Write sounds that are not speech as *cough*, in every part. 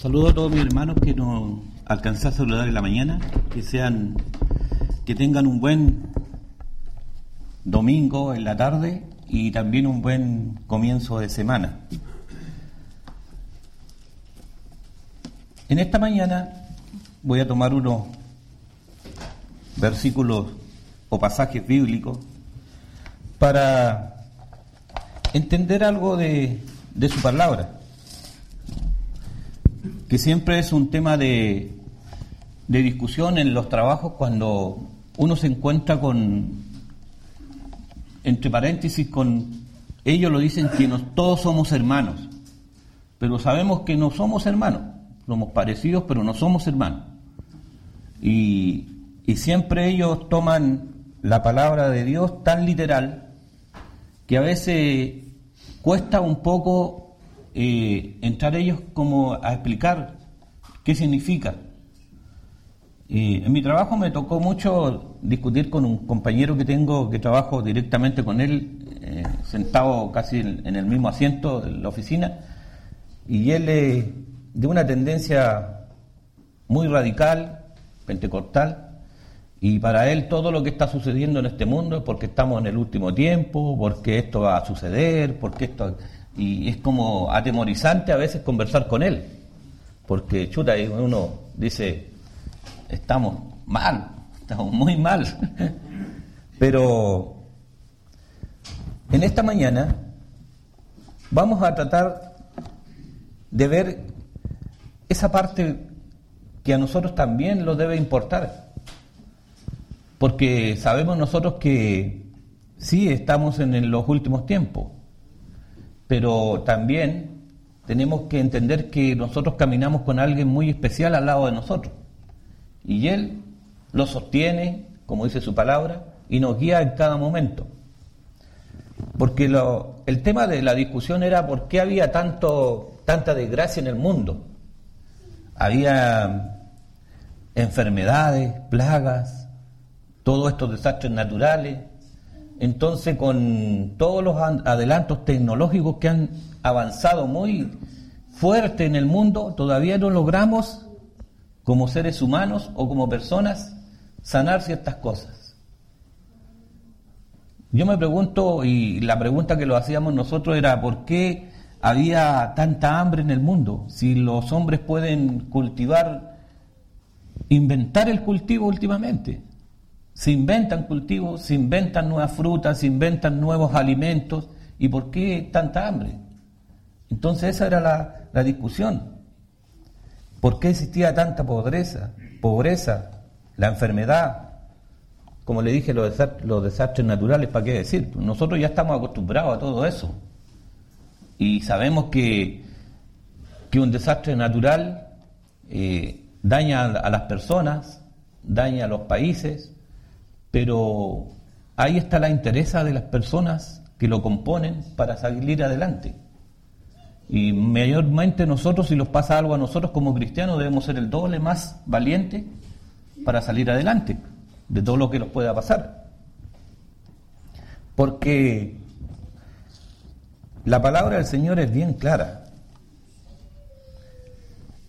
Saludo a todos mis hermanos que nos alcancé a saludar en la mañana, que sean, que tengan un buen domingo en la tarde y también un buen comienzo de semana. En esta mañana voy a tomar unos versículos o pasajes bíblicos para entender algo de, de su palabra que siempre es un tema de, discusión en los trabajos cuando uno se encuentra con, entre paréntesis, con, ellos lo dicen que todos somos hermanos, pero sabemos que no somos hermanos, somos parecidos, pero no somos hermanos. Y, y siempre ellos toman la palabra de Dios tan literal que a veces cuesta un poco eh, entrar ellos como a explicar qué significa. en mi trabajo me tocó mucho discutir con un compañero que tengo, que trabajo directamente con él, eh, sentado casi en, el mismo asiento de la oficina, y él es de una tendencia muy radical, pentecostal, y para él todo lo que está sucediendo en este mundo es porque estamos en el último tiempo, porque esto va a suceder, porque esto y es como atemorizante a veces conversar con él, porque chuta, uno dice, estamos mal, estamos muy mal. *laughs* Pero en esta mañana vamos a tratar de ver esa parte que a nosotros también lo debe importar, porque sabemos nosotros que sí estamos en los últimos tiempos, pero también tenemos que entender que nosotros caminamos con alguien muy especial al lado de nosotros. Y Él lo sostiene, como dice su palabra, y nos guía en cada momento. Porque el tema de la discusión era por qué había tanto, tanta desgracia en el mundo. Había enfermedades, plagas, todos estos desastres naturales, entonces, con todos los adelantos tecnológicos que han avanzado muy fuerte en el mundo, todavía no logramos, como seres humanos o como personas, sanar ciertas cosas. Yo me pregunto, y la pregunta que lo hacíamos nosotros era, ¿por qué había tanta hambre en el mundo? Si los hombres pueden cultivar, inventar el cultivo últimamente se inventan cultivos, se inventan nuevas frutas, se inventan nuevos alimentos. ¿Y por qué tanta hambre? Entonces esa era la, discusión. ¿Por qué existía tanta pobreza? Pobreza, la enfermedad, como le dije, los desastres, naturales, ¿para qué decir? Nosotros ya estamos acostumbrados a todo eso. Y sabemos que, que un desastre natural eh, daña a las personas, daña a los países, pero ahí está la interesa de las personas que lo componen para salir adelante. Y mayormente nosotros, si nos pasa algo a nosotros como cristianos, debemos ser el doble más valiente para salir adelante de todo lo que nos pueda pasar. Porque la palabra del Señor es bien clara.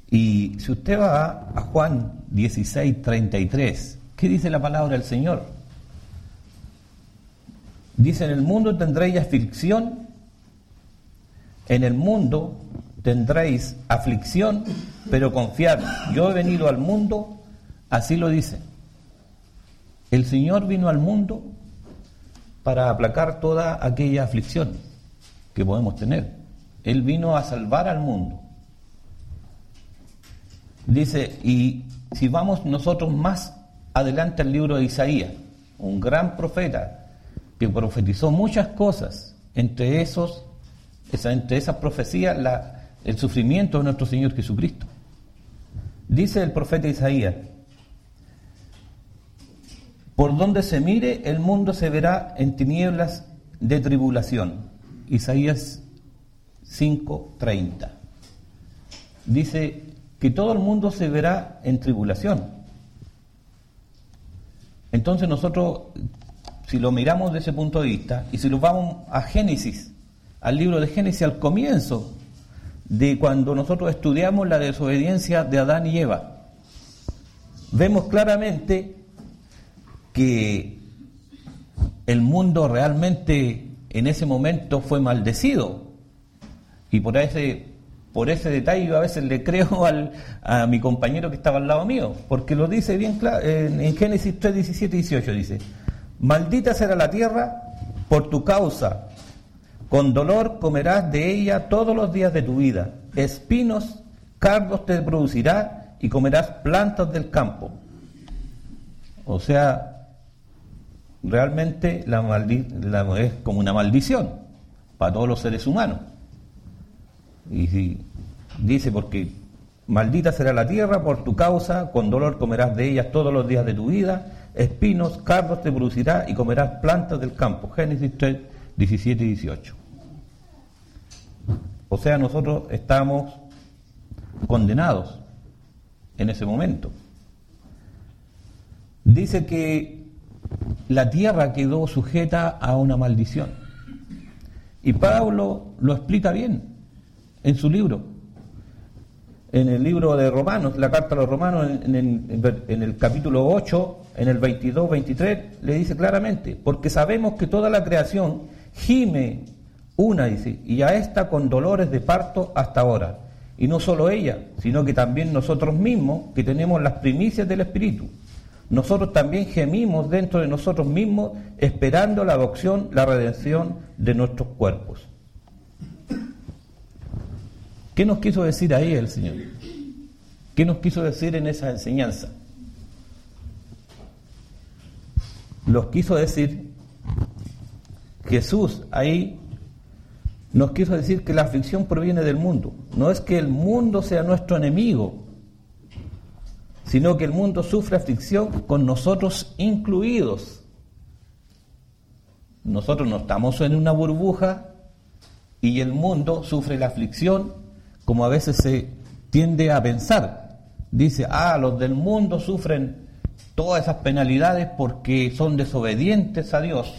Y si usted va a Juan 16, 33, ¿Qué dice la palabra del Señor? Dice, en el mundo tendréis aflicción, en el mundo tendréis aflicción, pero confiad, yo he venido al mundo, así lo dice. El Señor vino al mundo para aplacar toda aquella aflicción que podemos tener. Él vino a salvar al mundo. Dice, y si vamos nosotros más adelante el libro de Isaías, un gran profeta que profetizó muchas cosas, entre esos, entre esas profecías, el sufrimiento de nuestro Señor Jesucristo. Dice el profeta Isaías, por donde se mire el mundo se verá en tinieblas de tribulación. Isaías 5:30. Dice que todo el mundo se verá en tribulación. Entonces nosotros, si lo miramos desde ese punto de vista, y si lo vamos a Génesis, al libro de Génesis, al comienzo de cuando nosotros estudiamos la desobediencia de Adán y Eva. Vemos claramente que el mundo realmente en ese momento fue maldecido. Y por ese, por ese detalle yo a veces le creo *laughs* al, a mi compañero que estaba al lado mío, porque lo dice bien claro, en, Génesis 3, 17 y 18 dice, maldita será la tierra por tu causa, con dolor comerás de ella todos los días de tu vida, espinos, cardos te producirá y comerás plantas del campo. O sea, realmente la, es como una maldición para todos los seres humanos. Y si, dice, porque maldita será la tierra por tu causa, con dolor comerás de ellas todos los días de tu vida, espinos, cardos te producirá y comerás plantas del campo. Génesis 3, 17 y 18. O sea, nosotros estamos condenados en ese momento. Dice que la tierra quedó sujeta a una maldición. Y Pablo lo explica bien en su libro. En el libro de Romanos, la carta a los Romanos, en el, capítulo 8, en el 22-23, le dice claramente, porque sabemos que toda la creación gime una, dice, y ya está con dolores de parto hasta ahora. Y no solo ella, sino que también nosotros mismos, que tenemos las primicias del Espíritu. Nosotros también gemimos dentro de nosotros mismos, esperando la adopción, la redención de nuestros cuerpos. ¿Qué nos quiso decir ahí el Señor? ¿Qué nos quiso decir en esa enseñanza? Los quiso decir, Jesús ahí nos quiso decir que la aflicción proviene del mundo. No es que el mundo sea nuestro enemigo, sino que el mundo sufre aflicción con nosotros incluidos. Nosotros no estamos en una burbuja y el mundo sufre la aflicción como a veces se tiende a pensar. Dice, ah, los del mundo sufren todas esas penalidades porque son desobedientes a Dios,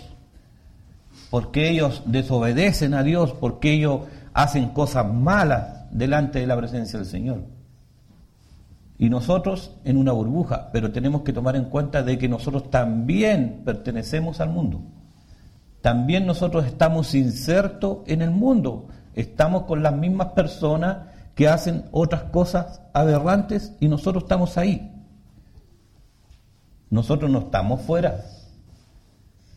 porque ellos desobedecen a Dios, porque ellos hacen cosas malas delante de la presencia del Señor. Y nosotros en una burbuja, pero tenemos que tomar en cuenta de que nosotros también pertenecemos al mundo. También nosotros estamos insertos en el mundo estamos con las mismas personas que hacen otras cosas aberrantes y nosotros estamos ahí. Nosotros no estamos fuera.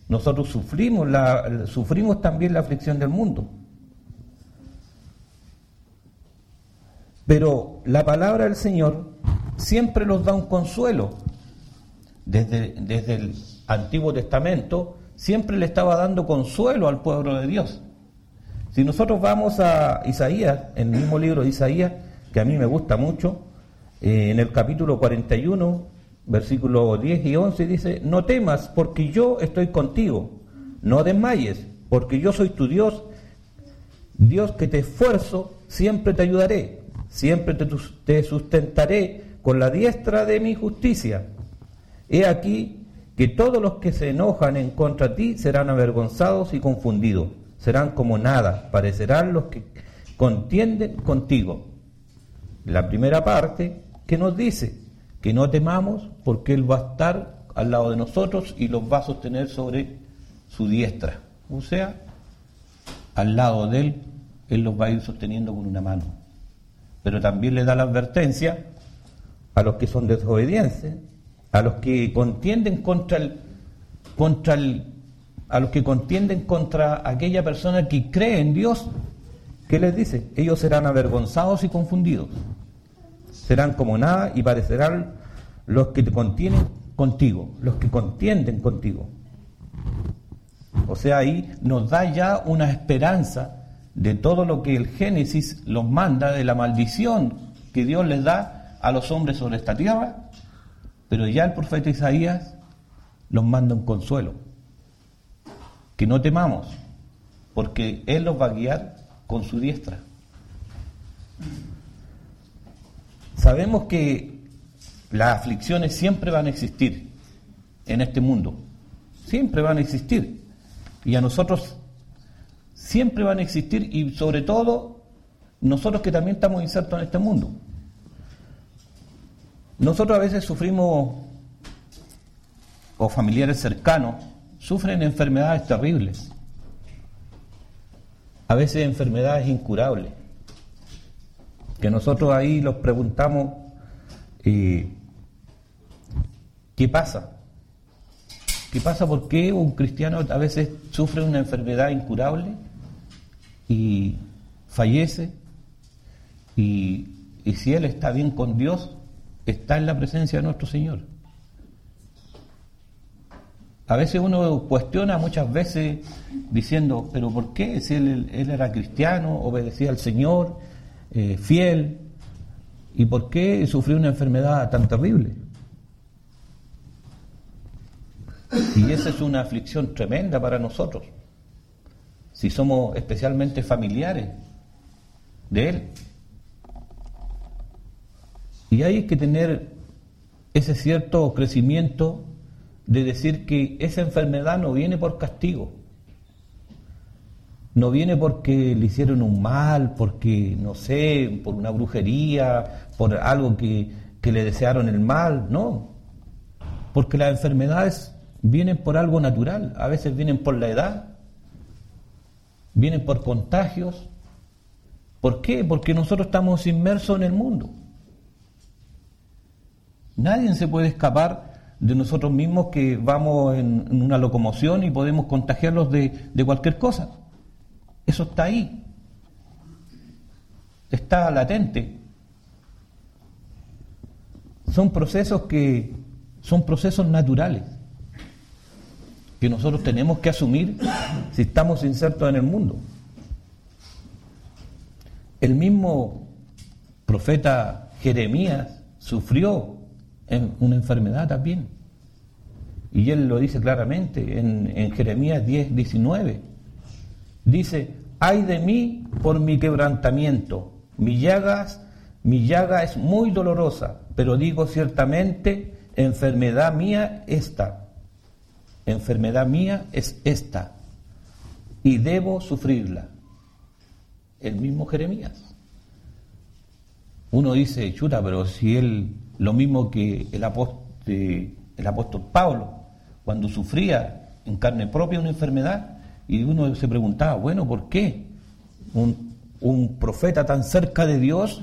Nosotros sufrimos, la, sufrimos también la aflicción del mundo. Pero la palabra del Señor siempre nos da un consuelo. Desde, desde el Antiguo Testamento siempre le estaba dando consuelo al pueblo de Dios. Si nosotros vamos a Isaías, en el mismo libro de Isaías, que a mí me gusta mucho, eh, en el capítulo 41, versículos 10 y 11, dice, no temas porque yo estoy contigo, no desmayes porque yo soy tu Dios, Dios que te esfuerzo, siempre te ayudaré, siempre te, te sustentaré con la diestra de mi justicia. He aquí que todos los que se enojan en contra de ti serán avergonzados y confundidos serán como nada, parecerán los que contienden contigo. La primera parte que nos dice que no temamos porque Él va a estar al lado de nosotros y los va a sostener sobre su diestra. O sea, al lado de Él, Él los va a ir sosteniendo con una mano. Pero también le da la advertencia a los que son desobedientes, a los que contienden contra el, contra el a los que contienden contra aquella persona que cree en Dios, ¿qué les dice? Ellos serán avergonzados y confundidos. Serán como nada y parecerán los que te contienen contigo, los que contienden contigo. O sea, ahí nos da ya una esperanza de todo lo que el Génesis los manda, de la maldición que Dios les da a los hombres sobre esta tierra, pero ya el profeta Isaías los manda un consuelo que no temamos, porque Él los va a guiar con su diestra. Sabemos que las aflicciones siempre van a existir en este mundo, siempre van a existir, y a nosotros siempre van a existir y sobre todo nosotros que también estamos insertos en este mundo. Nosotros a veces sufrimos, o familiares cercanos, sufren enfermedades terribles, a veces enfermedades incurables, que nosotros ahí los preguntamos, eh, ¿qué pasa? ¿Qué pasa? ¿Por qué un cristiano a veces sufre una enfermedad incurable y fallece? Y, y si él está bien con Dios, está en la presencia de nuestro Señor. A veces uno cuestiona muchas veces diciendo, pero ¿por qué? Si él, era cristiano, obedecía al Señor, eh, fiel, ¿y por qué sufrió una enfermedad tan terrible? Y esa es una aflicción tremenda para nosotros, si somos especialmente familiares de Él. Y hay que tener ese cierto crecimiento de decir que esa enfermedad no viene por castigo, no viene porque le hicieron un mal, porque, no sé, por una brujería, por algo que, que le desearon el mal, no, porque las enfermedades vienen por algo natural, a veces vienen por la edad, vienen por contagios. ¿Por qué? Porque nosotros estamos inmersos en el mundo. Nadie se puede escapar de nosotros mismos que vamos en, una locomoción y podemos contagiarlos de, de cualquier cosa. Eso está ahí. Está latente. Son procesos que son procesos naturales que nosotros tenemos que asumir si estamos insertos en el mundo. El mismo profeta Jeremías sufrió en una enfermedad también. Y él lo dice claramente en, Jeremías 10, 19. Dice, ay de mí por mi quebrantamiento, mi llagas, mi llaga es muy dolorosa, pero digo ciertamente, enfermedad mía esta, enfermedad mía es esta, y debo sufrirla. El mismo Jeremías. Uno dice, chuta, pero si él lo mismo que el apóstol, el apóstol Pablo, cuando sufría en carne propia una enfermedad, y uno se preguntaba, bueno, ¿por qué un, un profeta tan cerca de Dios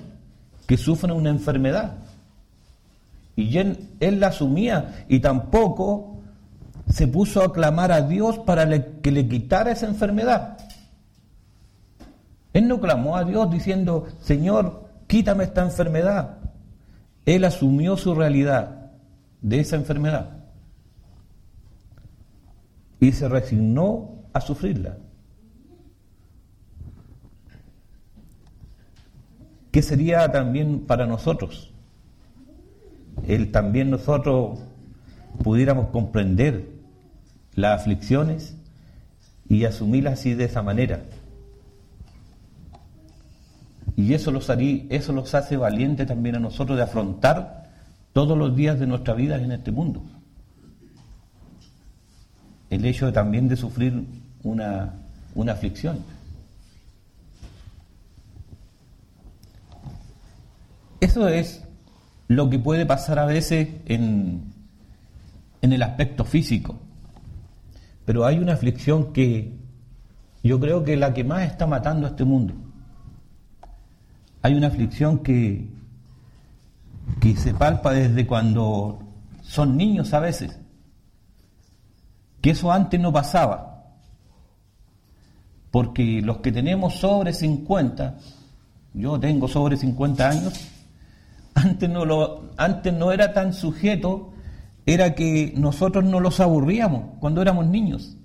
que sufre una enfermedad? Y él, él, la asumía y tampoco se puso a clamar a Dios para que le quitara esa enfermedad. Él no clamó a Dios diciendo, Señor, quítame esta enfermedad. Él asumió su realidad de esa enfermedad y se resignó a sufrirla. ¿Qué sería también para nosotros? El también nosotros pudiéramos comprender las aflicciones y asumirlas así de esa manera. Y eso los, haría, eso los hace valientes también a nosotros de afrontar todos los días de nuestra vida en este mundo. El hecho también de sufrir una, una aflicción. Eso es lo que puede pasar a veces en, en el aspecto físico. Pero hay una aflicción que yo creo que es la que más está matando a este mundo hay una aflicción que, que se palpa desde cuando son niños a veces, que eso antes no pasaba, porque los que tenemos sobre 50, yo tengo sobre 50 años, antes no, lo, antes no era tan sujeto, era que nosotros no los aburríamos cuando éramos niños.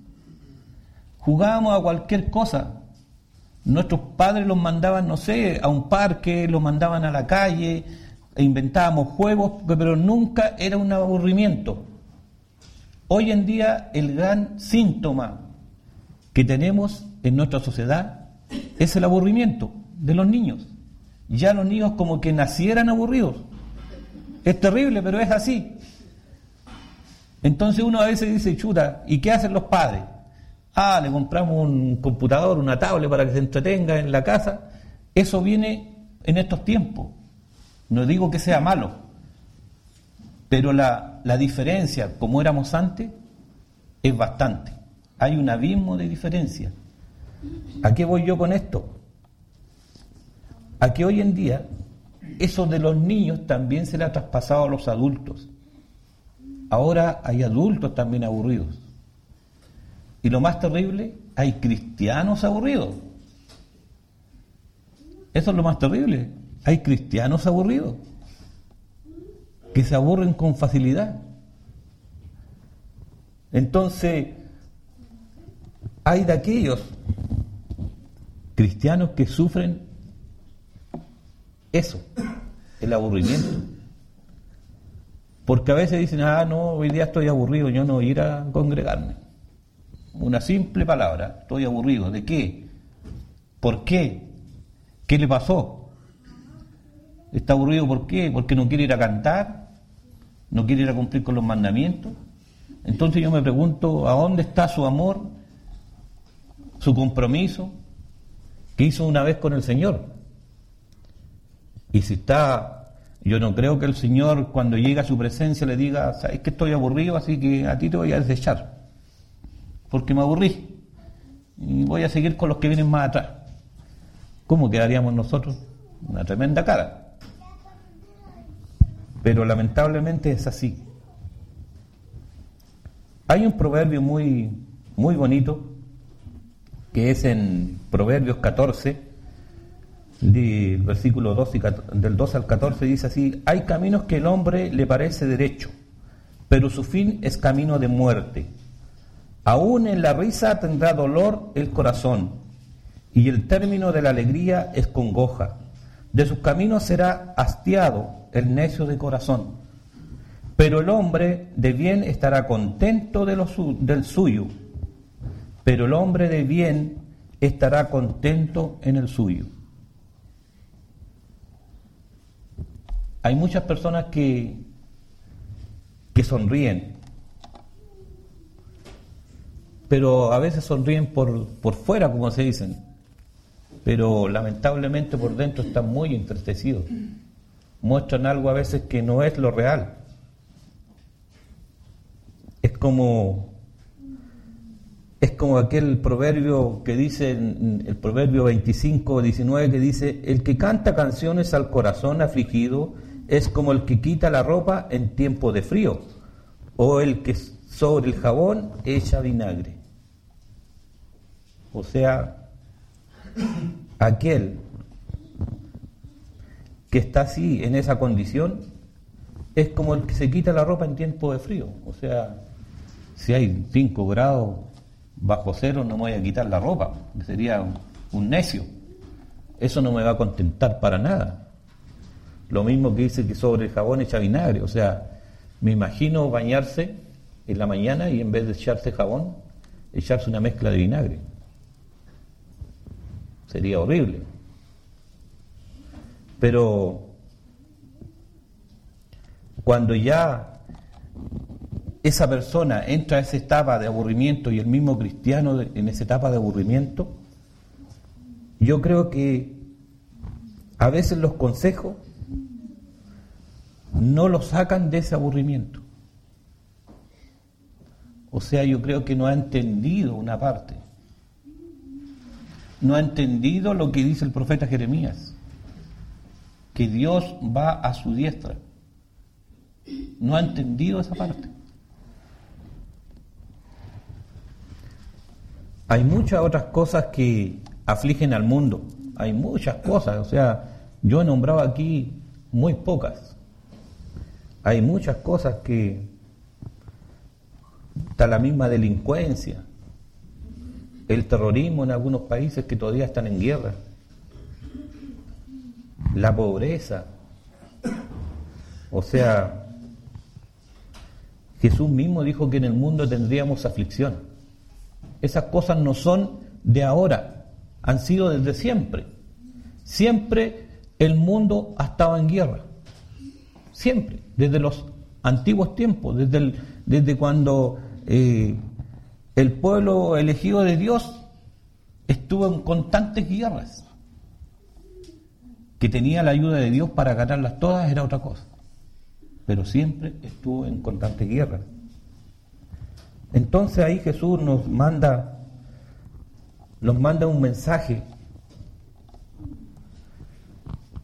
Jugábamos a cualquier cosa, Nuestros padres los mandaban, no sé, a un parque, los mandaban a la calle, e inventábamos juegos, pero nunca era un aburrimiento. Hoy en día el gran síntoma que tenemos en nuestra sociedad es el aburrimiento de los niños. Ya los niños como que nacieran aburridos. Es terrible, pero es así. Entonces uno a veces dice, chuta, ¿y qué hacen los padres? Ah, le compramos un computador, una tablet para que se entretenga en la casa Eso viene en estos tiempos. No digo que sea malo, pero la, la diferencia, como éramos antes, es bastante. Hay un abismo de diferencia. ¿A qué voy yo con esto? A que hoy en día eso de los niños también se le ha traspasado a los adultos. Ahora hay adultos también aburridos. Y lo más terrible, hay cristianos aburridos. Eso es lo más terrible. Hay cristianos aburridos que se aburren con facilidad. Entonces, hay de aquellos cristianos que sufren eso, el aburrimiento. Porque a veces dicen, ah, no, hoy día estoy aburrido, yo no voy a ir a congregarme. Una simple palabra, estoy aburrido. ¿De qué? ¿Por qué? ¿Qué le pasó? ¿Está aburrido por qué? Porque no quiere ir a cantar, no quiere ir a cumplir con los mandamientos. Entonces yo me pregunto, ¿a dónde está su amor, su compromiso que hizo una vez con el Señor? Y si está, yo no creo que el Señor cuando llega a su presencia le diga, sabes que estoy aburrido, así que a ti te voy a desechar, porque me aburrí y voy a seguir con los que vienen más atrás. ¿Cómo quedaríamos nosotros? Una tremenda cara. Pero lamentablemente es así. Hay un proverbio muy, muy bonito que es en Proverbios 14, del versículo 2 del 12 al 14, dice así, hay caminos que el hombre le parece derecho, pero su fin es camino de muerte. Aún en la risa tendrá dolor el corazón, y el término de la alegría es congoja. De sus caminos será hastiado el necio de corazón pero el hombre de bien estará contento de del suyo, pero el hombre de bien estará contento en el suyo. Hay muchas personas que, que sonríen, pero a veces sonríen por, por fuera, como se dicen, pero lamentablemente por dentro están muy entristecidos. Muestran algo a veces que no es lo real es como es como aquel proverbio que dice, el proverbio 25, 19, que dice, el que canta canciones al corazón afligido es como el que quita la ropa en tiempo de frío, o el que sobre el jabón echa vinagre. O sea, aquel que está así, en esa condición, es como el que se quita la ropa en tiempo de frío. O sea, si hay 5 grados bajo cero no me voy a quitar la ropa, sería un, necio. Eso no me va a contentar para nada. Lo mismo que dice que sobre el jabón echa vinagre, o sea, me imagino bañarse en la mañana y en vez de echarse jabón, echarse una mezcla de vinagre. Sería horrible. Pero cuando ya esa persona entra a esa etapa de aburrimiento y el mismo cristiano en esa etapa de aburrimiento, yo creo que a veces los consejos no lo sacan de ese aburrimiento. O sea, yo creo que no ha entendido una parte. No ha entendido lo que dice el profeta Jeremías, que Dios va a su diestra. No ha entendido esa parte. Hay muchas otras cosas que afligen al mundo. Hay muchas cosas. O sea, yo he nombrado aquí muy pocas. Hay muchas cosas que... Está la misma delincuencia, el terrorismo en algunos países que todavía están en guerra, la pobreza. O sea, Jesús mismo dijo que en el mundo tendríamos aflicción. Esas cosas no son de ahora, han sido desde siempre. Siempre el mundo ha estado en guerra. Siempre, desde los antiguos tiempos, desde, desde cuando eh, el pueblo elegido de Dios estuvo en constantes guerras. que tenía la ayuda de Dios para ganarlas todas era otra cosa. Pero siempre estuvo en constante guerra. Entonces ahí Jesús nos manda, nos manda un mensaje.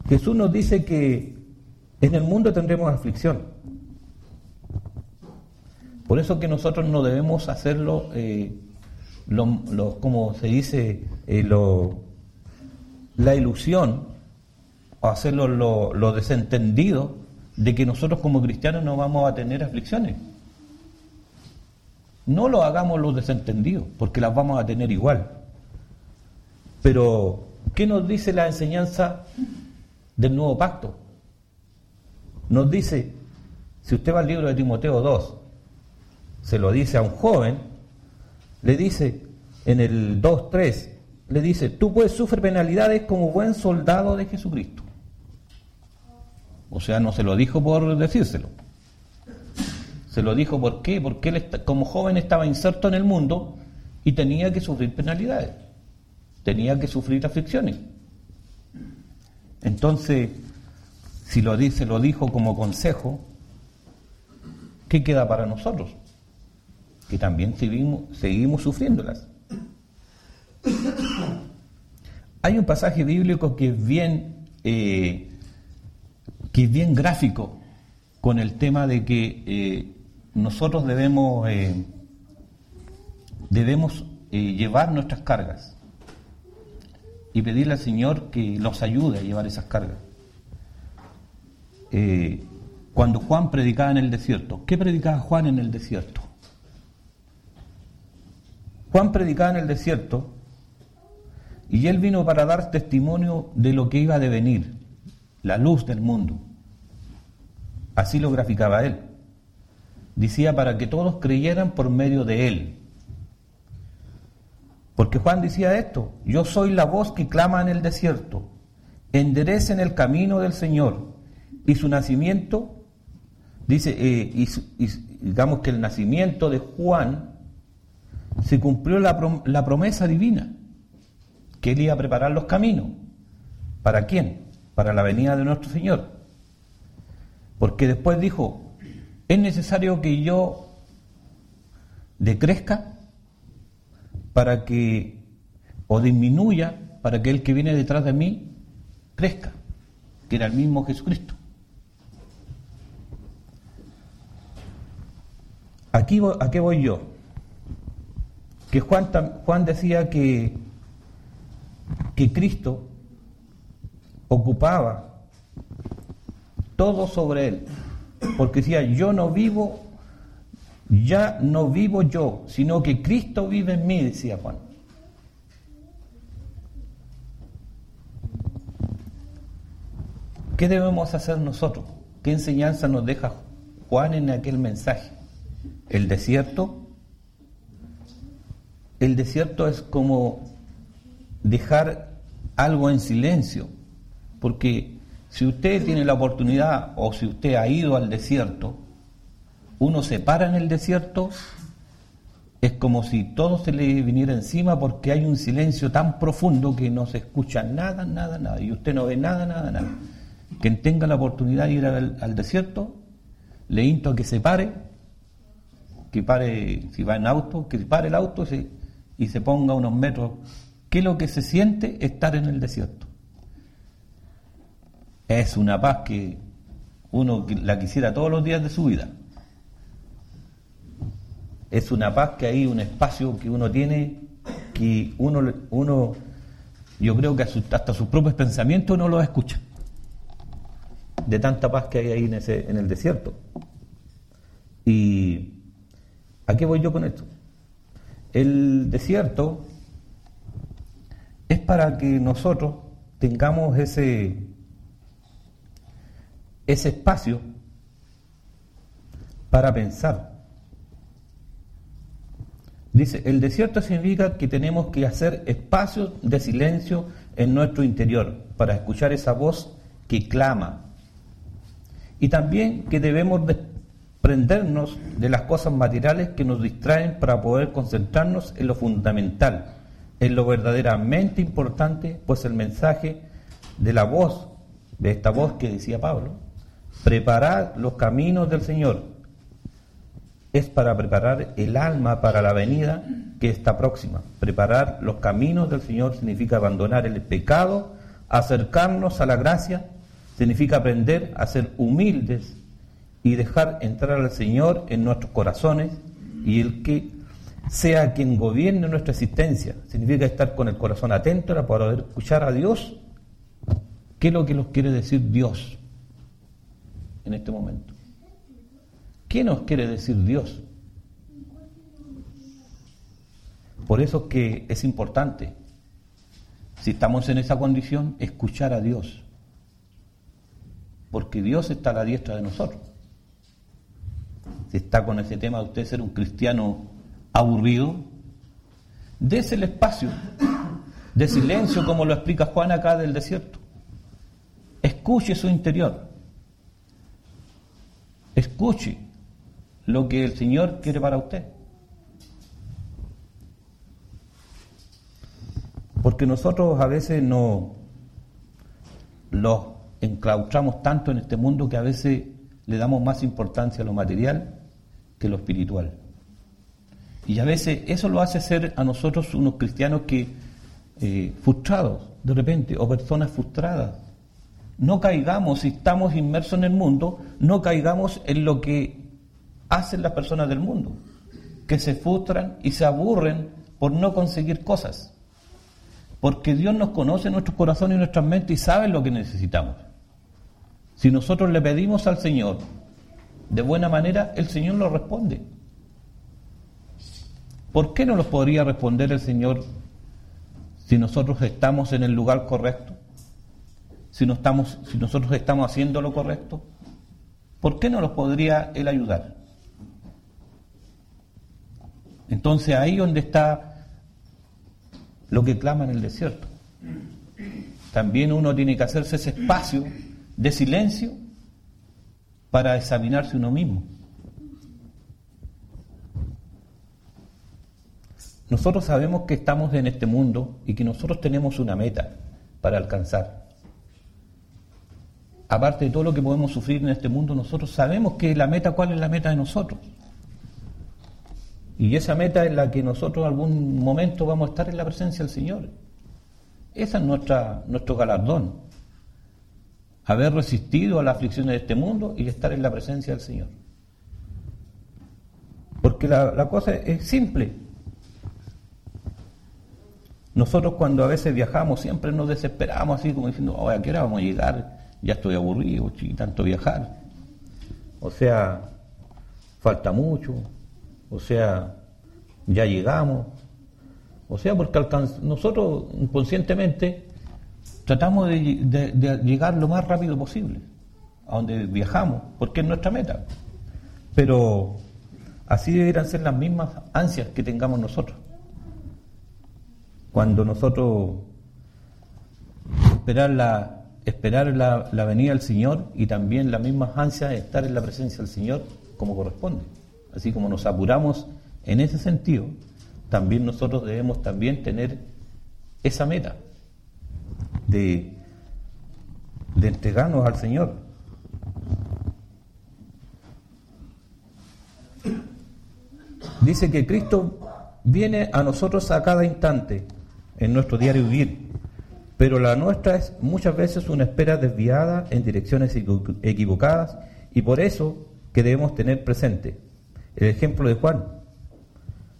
Jesús nos dice que en el mundo tendremos aflicción. Por eso que nosotros no debemos hacerlo, eh, como se dice, eh, lo, la ilusión o hacerlo lo, lo desentendido de que nosotros como cristianos no vamos a tener aflicciones. No lo hagamos los desentendidos, porque las vamos a tener igual. Pero, ¿qué nos dice la enseñanza del nuevo pacto? Nos dice, si usted va al libro de Timoteo 2, se lo dice a un joven, le dice en el 2.3, le dice, tú puedes sufrir penalidades como buen soldado de Jesucristo. O sea, no se lo dijo por decírselo. Se lo dijo por qué, porque él como joven estaba inserto en el mundo y tenía que sufrir penalidades, tenía que sufrir aflicciones. Entonces, si lo dice, lo dijo como consejo, ¿qué queda para nosotros? Que también seguimos, seguimos sufriéndolas. Hay un pasaje bíblico que es bien, eh, que es bien gráfico con el tema de que eh, nosotros debemos, eh, debemos llevar nuestras cargas y pedirle al Señor que nos ayude a llevar esas cargas. cuando Juan predicaba en el desierto, ¿qué predicaba Juan en el desierto? Juan predicaba en el desierto y él vino para dar testimonio de lo que iba a devenir, la luz del mundo. Así lo graficaba él. Decía para que todos creyeran por medio de él. Porque Juan decía esto, yo soy la voz que clama en el desierto, enderecen el camino del Señor. Y su nacimiento, dice, eh, y, digamos que el nacimiento de Juan se cumplió la, promesa divina que él iba a preparar los caminos. ¿Para quién? Para la venida de nuestro Señor. Porque después dijo, es necesario que yo decrezca para que, o disminuya, para que el que viene detrás de mí crezca, que era el mismo Jesucristo. Aquí, ¿A qué voy yo? Que Juan, Juan decía que que Cristo ocupaba todo sobre él, porque decía, yo no vivo, ya no vivo yo, sino que Cristo vive en mí, decía Juan. ¿Qué debemos hacer nosotros? ¿Qué enseñanza nos deja Juan en aquel mensaje? ¿El desierto? El desierto es como dejar algo en silencio, porque si usted tiene la oportunidad o si usted ha ido al desierto, uno se para en el desierto, es como si todo se le viniera encima porque hay un silencio tan profundo que no se escucha nada, nada, nada, y usted no ve nada, nada, nada. Quien tenga la oportunidad de ir al, desierto, le insto a que se pare, que pare, si va en auto, que pare el auto y se ponga unos metros ¿Qué es lo que se siente estar en el desierto? Es una paz que uno la quisiera todos los días de su vida. Es una paz que hay un espacio que uno tiene que uno, uno yo creo que hasta sus propios pensamientos uno los escucha. De tanta paz que hay ahí en, ese, en el desierto. ¿Y a qué voy yo con esto? El desierto es para que nosotros tengamos ese, ese espacio para pensar. Dice, el desierto significa que tenemos que hacer espacios de silencio en nuestro interior para escuchar esa voz que clama. Y también que debemos desprendernos de las cosas materiales que nos distraen para poder concentrarnos en lo fundamental, es lo verdaderamente importante, pues el mensaje de la voz de esta voz que decía Pablo, preparad los caminos del Señor. Es para preparar el alma para la venida que está próxima. Preparar los caminos del Señor significa abandonar el pecado, acercarnos a la gracia, significa aprender a ser humildes y dejar entrar al Señor en nuestros corazones y el que sea quien gobierne nuestra existencia. Significa estar con el corazón atento para poder escuchar a Dios. ¿Qué es lo que nos quiere decir Dios en este momento? ¿Qué nos quiere decir Dios? Por eso que es importante, si estamos en esa condición, escuchar a Dios. Porque Dios está a la diestra de nosotros. Si está con ese tema de usted ser un cristiano aburrido, dése el espacio de silencio, como lo explica Juan acá del desierto. Escuche su interior. Escuche lo que el Señor quiere para usted. Porque nosotros a veces no los enclaustramos tanto en este mundo que a veces le damos más importancia a lo material lo espiritual. Y a veces eso lo hace ser a nosotros unos cristianos que eh, frustrados de repente o personas frustradas. No caigamos, si estamos inmersos en el mundo, no caigamos en lo que hacen las personas del mundo, que se frustran y se aburren por no conseguir cosas. Porque Dios nos conoce nuestros corazones y nuestras mentes y sabe lo que necesitamos. Si nosotros le pedimos al Señor de buena manera, el Señor lo responde. ¿Por qué no los podría responder el Señor si nosotros estamos en el lugar correcto? Si, no estamos, si nosotros estamos haciendo lo correcto, ¿por qué no los podría Él ayudar? Entonces ahí donde está lo que clama en el desierto. También uno tiene que hacerse ese espacio de silencio para examinarse uno mismo. Nosotros sabemos que estamos en este mundo y que nosotros tenemos una meta para alcanzar. Aparte de todo lo que podemos sufrir en este mundo, nosotros sabemos que la meta, ¿cuál es la meta de nosotros? Y esa meta es la que nosotros algún momento vamos a estar en la presencia del Señor. Ese es nuestra, nuestro galardón. Haber resistido a las aflicciones de este mundo y estar en la presencia del Señor. Porque la, cosa es simple. Nosotros cuando a veces viajamos siempre nos desesperamos así como diciendo, oh, ¿a qué hora vamos a llegar? Ya estoy aburrido, y tanto viajar. O sea, falta mucho. O sea, ya llegamos. O sea, porque nosotros inconscientemente tratamos de, llegar lo más rápido posible a donde viajamos, porque es nuestra meta. Pero así deberían ser las mismas ansias que tengamos nosotros cuando nosotros esperar la, esperar la, venida del Señor y también la misma ansia de estar en la presencia del Señor como corresponde. Así como nos apuramos en ese sentido, también nosotros debemos también tener esa meta de, de entregarnos al Señor. Dice que Cristo viene a nosotros a cada instante en nuestro diario vivir, pero la nuestra es muchas veces una espera desviada en direcciones equivocadas y por eso que debemos tener presente el ejemplo de Juan,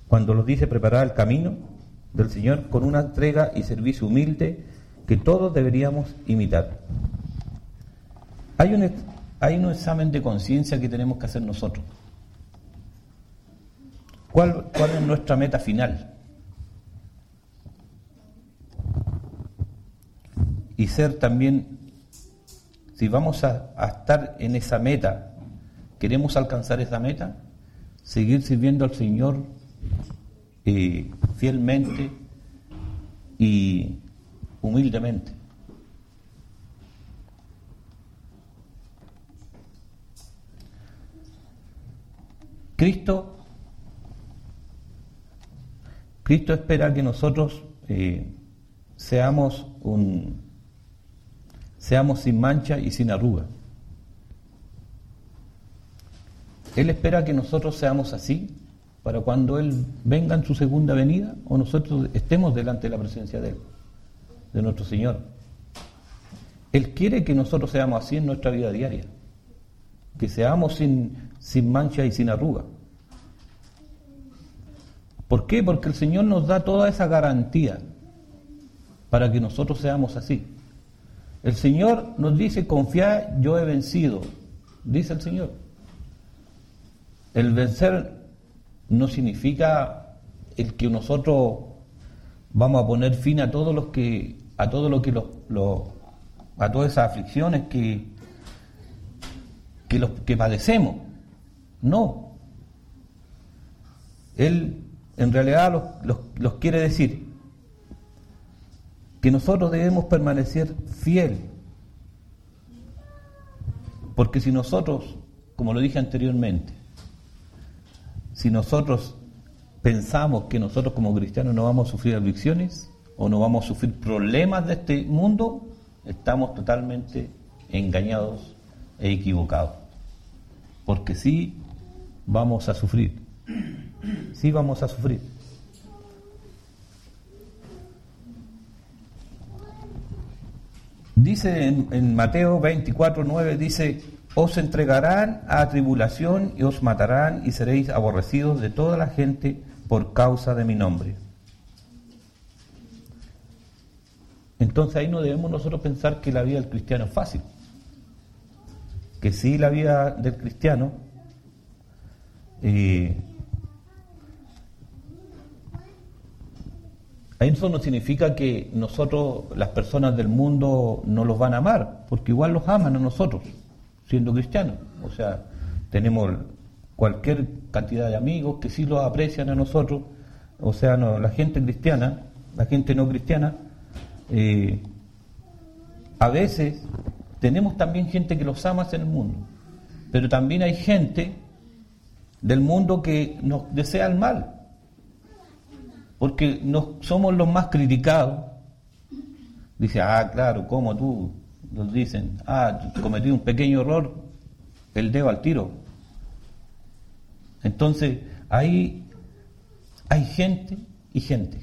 cuando nos dice preparar el camino del Señor con una entrega y servicio humilde que todos deberíamos imitar. Hay un, hay un examen de conciencia que tenemos que hacer nosotros. ¿Cuál, ¿Cuál es nuestra meta final? y ser también, si vamos a, estar en esa meta, queremos alcanzar esa meta, seguir sirviendo al Señor eh, fielmente y humildemente. Cristo, Cristo espera que nosotros eh, seamos un, seamos sin mancha y sin arruga. Él espera que nosotros seamos así para cuando Él venga en su segunda venida o nosotros estemos delante de la presencia de Él, de nuestro Señor. Él quiere que nosotros seamos así en nuestra vida diaria, que seamos sin, sin mancha y sin arruga. ¿Por qué? Porque el Señor nos da toda esa garantía para que nosotros seamos así. El Señor nos dice, confía, yo he vencido, dice el Señor. El vencer no significa el que nosotros vamos a poner fin a todos los que, a todo lo que los, a todas esas aflicciones que, que, los, que padecemos. No. Él en realidad los, quiere decir que nosotros debemos permanecer fiel. Porque si nosotros, como lo dije anteriormente, si nosotros pensamos que nosotros como cristianos no vamos a sufrir aflicciones o no vamos a sufrir problemas de este mundo, estamos totalmente engañados e equivocados. Porque sí vamos a sufrir sí vamos a sufrir. Dice en, Mateo 24, 9, dice, os entregarán a tribulación y os matarán y seréis aborrecidos de toda la gente por causa de mi nombre. Entonces ahí no debemos nosotros pensar que la vida del cristiano es fácil. Que sí la vida del cristiano eh, Eso no significa que nosotros, las personas del mundo, no los van a amar, porque igual los aman a nosotros, siendo cristianos. O sea, tenemos cualquier cantidad de amigos que sí los aprecian a nosotros. O sea, no, la gente cristiana, la gente no cristiana, eh, a veces tenemos también gente que los ama en el mundo, pero también hay gente del mundo que nos desea el mal porque no, somos los más criticados. Dice, ah, claro, ¿cómo tú? Nos dicen, ah, cometí un pequeño error, el dedo al tiro. Entonces, ahí hay gente y gente.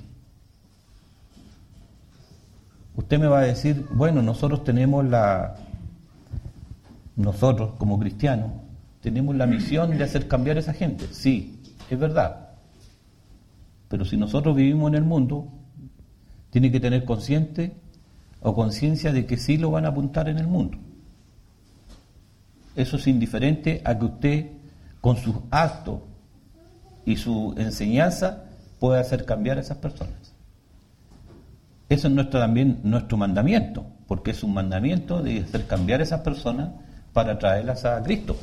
Usted me va a decir, bueno, nosotros tenemos la, nosotros como cristianos, tenemos la misión de hacer cambiar a esa gente. Sí, es verdad. Pero si nosotros vivimos en el mundo, tiene que tener consciente o conciencia de que sí lo van a apuntar en el mundo. Eso es indiferente a que usted con sus actos y su enseñanza pueda hacer cambiar a esas personas. Eso es también nuestro mandamiento, porque es un mandamiento de hacer cambiar a esas personas para traerlas a Cristo.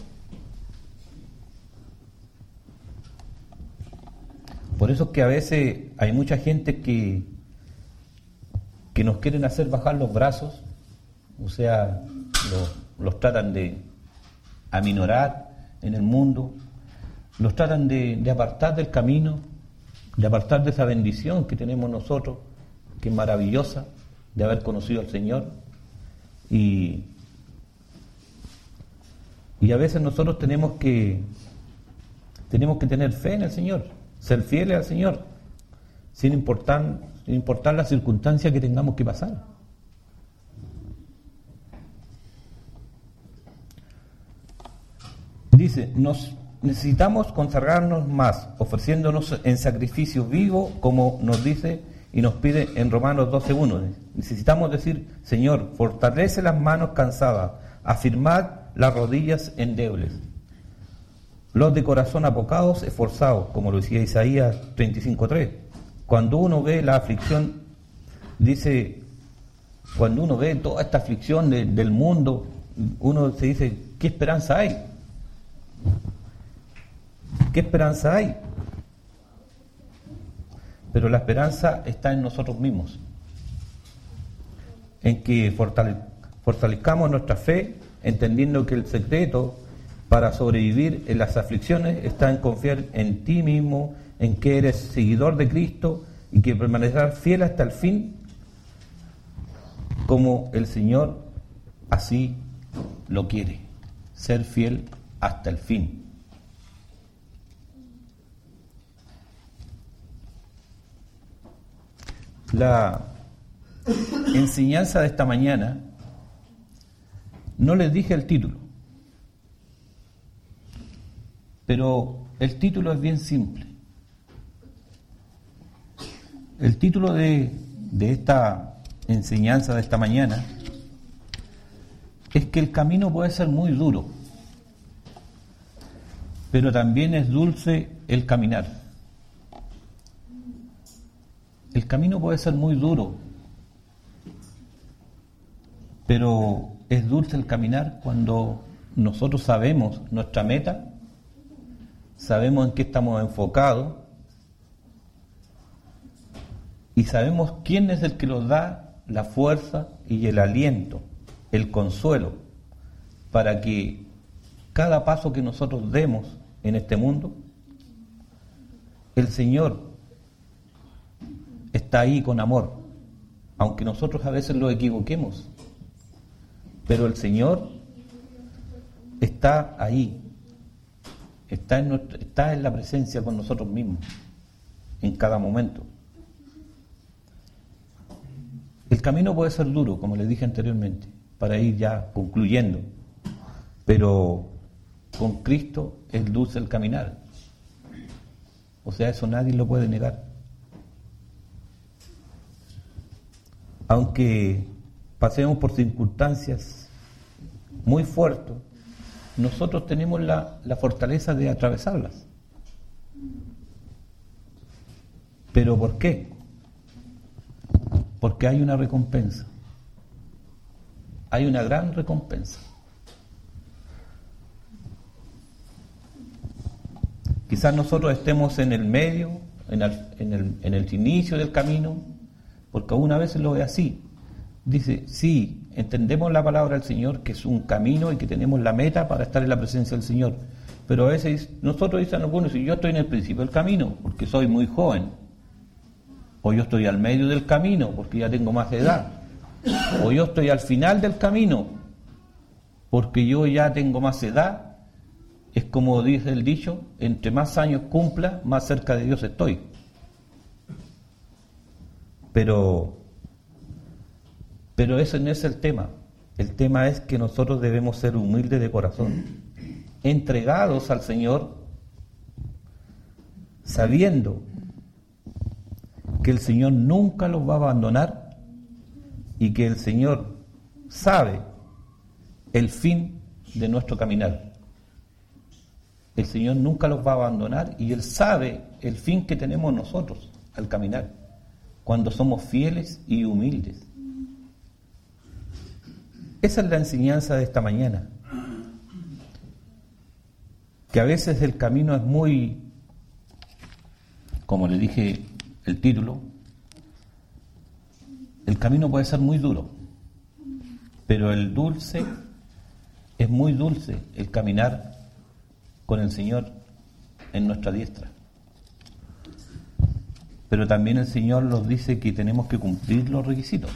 Por eso es que a veces hay mucha gente que, que nos quieren hacer bajar los brazos, o sea, los, tratan de aminorar en el mundo, los tratan de, apartar del camino, de apartar de esa bendición que tenemos nosotros, maravillosa, de haber conocido al Señor. Y, y a veces nosotros tenemos que, tenemos que tener fe en el Señor ser fieles al Señor, sin importar, sin importar las circunstancias que tengamos que pasar. Dice, nos necesitamos consagrarnos más, ofreciéndonos en sacrificio vivo, como nos dice y nos pide en Romanos 12.1. Necesitamos decir, Señor, fortalece las manos cansadas, afirmad las rodillas endebles. Los de corazón apocados, esforzados, como lo decía Isaías 35.3. Cuando uno ve la aflicción, dice, cuando uno ve toda esta aflicción del mundo, uno se dice, ¿qué esperanza hay? ¿Qué esperanza hay? Pero la esperanza está en nosotros mismos, en que fortalezcamos nuestra fe, entendiendo que el secreto para sobrevivir en las aflicciones está en confiar en ti mismo, en que eres seguidor de Cristo y que permanecerás fiel hasta el fin, como el Señor así lo quiere, ser fiel hasta el fin. La enseñanza de esta mañana no les dije el título, pero el título es bien simple. El título de, de esta enseñanza de esta mañana es que el camino puede ser muy duro, pero también es dulce el caminar. El camino puede ser muy duro, pero es dulce el caminar cuando nosotros sabemos nuestra meta, sabemos en qué estamos enfocados y sabemos quién es el que nos da la fuerza y el aliento el consuelo para que cada paso que nosotros demos en este mundo, el Señor está ahí con amor, aunque nosotros a veces lo equivoquemos, pero el Señor está ahí, está en, la presencia con nosotros mismos, en cada momento. El camino puede ser duro, como les dije anteriormente, para ir ya concluyendo. Pero con Cristo es dulce el caminar. O sea, eso nadie lo puede negar. Aunque pasemos por circunstancias muy fuertes, nosotros tenemos la, fortaleza de atravesarlas. ¿Pero por qué? Porque hay una recompensa hay una gran recompensa. Quizás nosotros estemos en el medio, en el, inicio del camino, porque una vez lo ve así. Dice, sí, entendemos la palabra del Señor, que es un camino y que tenemos la meta para estar en la presencia del Señor. Pero a veces nosotros dicen algunos, yo estoy en el principio del camino, porque soy muy joven, o yo estoy al medio del camino, porque ya tengo más edad, o yo estoy al final del camino, porque yo ya tengo más edad, es como dice el dicho, entre más años cumpla, más cerca de Dios estoy. Pero, pero ese no es el tema. El tema es que nosotros debemos ser humildes de corazón, entregados al Señor, sabiendo que el Señor nunca los va a abandonar y que el Señor sabe el fin de nuestro caminar. El Señor nunca los va a abandonar y Él sabe el fin que tenemos nosotros al caminar, cuando somos fieles y humildes. Esa es la enseñanza de esta mañana. Que a veces el camino es muy, como le dije el título, el camino puede ser muy duro, pero el dulce es muy dulce el caminar con el Señor en nuestra diestra. Pero también el Señor nos dice que tenemos que cumplir los requisitos,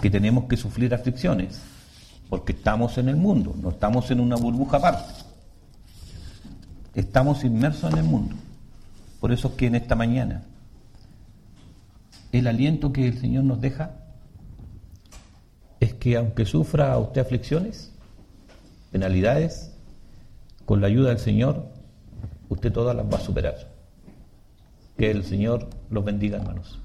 que tenemos que sufrir aflicciones, porque estamos en el mundo, no estamos en una burbuja aparte. Estamos inmersos en el mundo. Por eso es que en esta mañana el aliento que el Señor nos deja es que aunque sufra usted aflicciones, penalidades, con la ayuda del Señor, usted todas las va a superar. Que el Señor los bendiga, hermanos.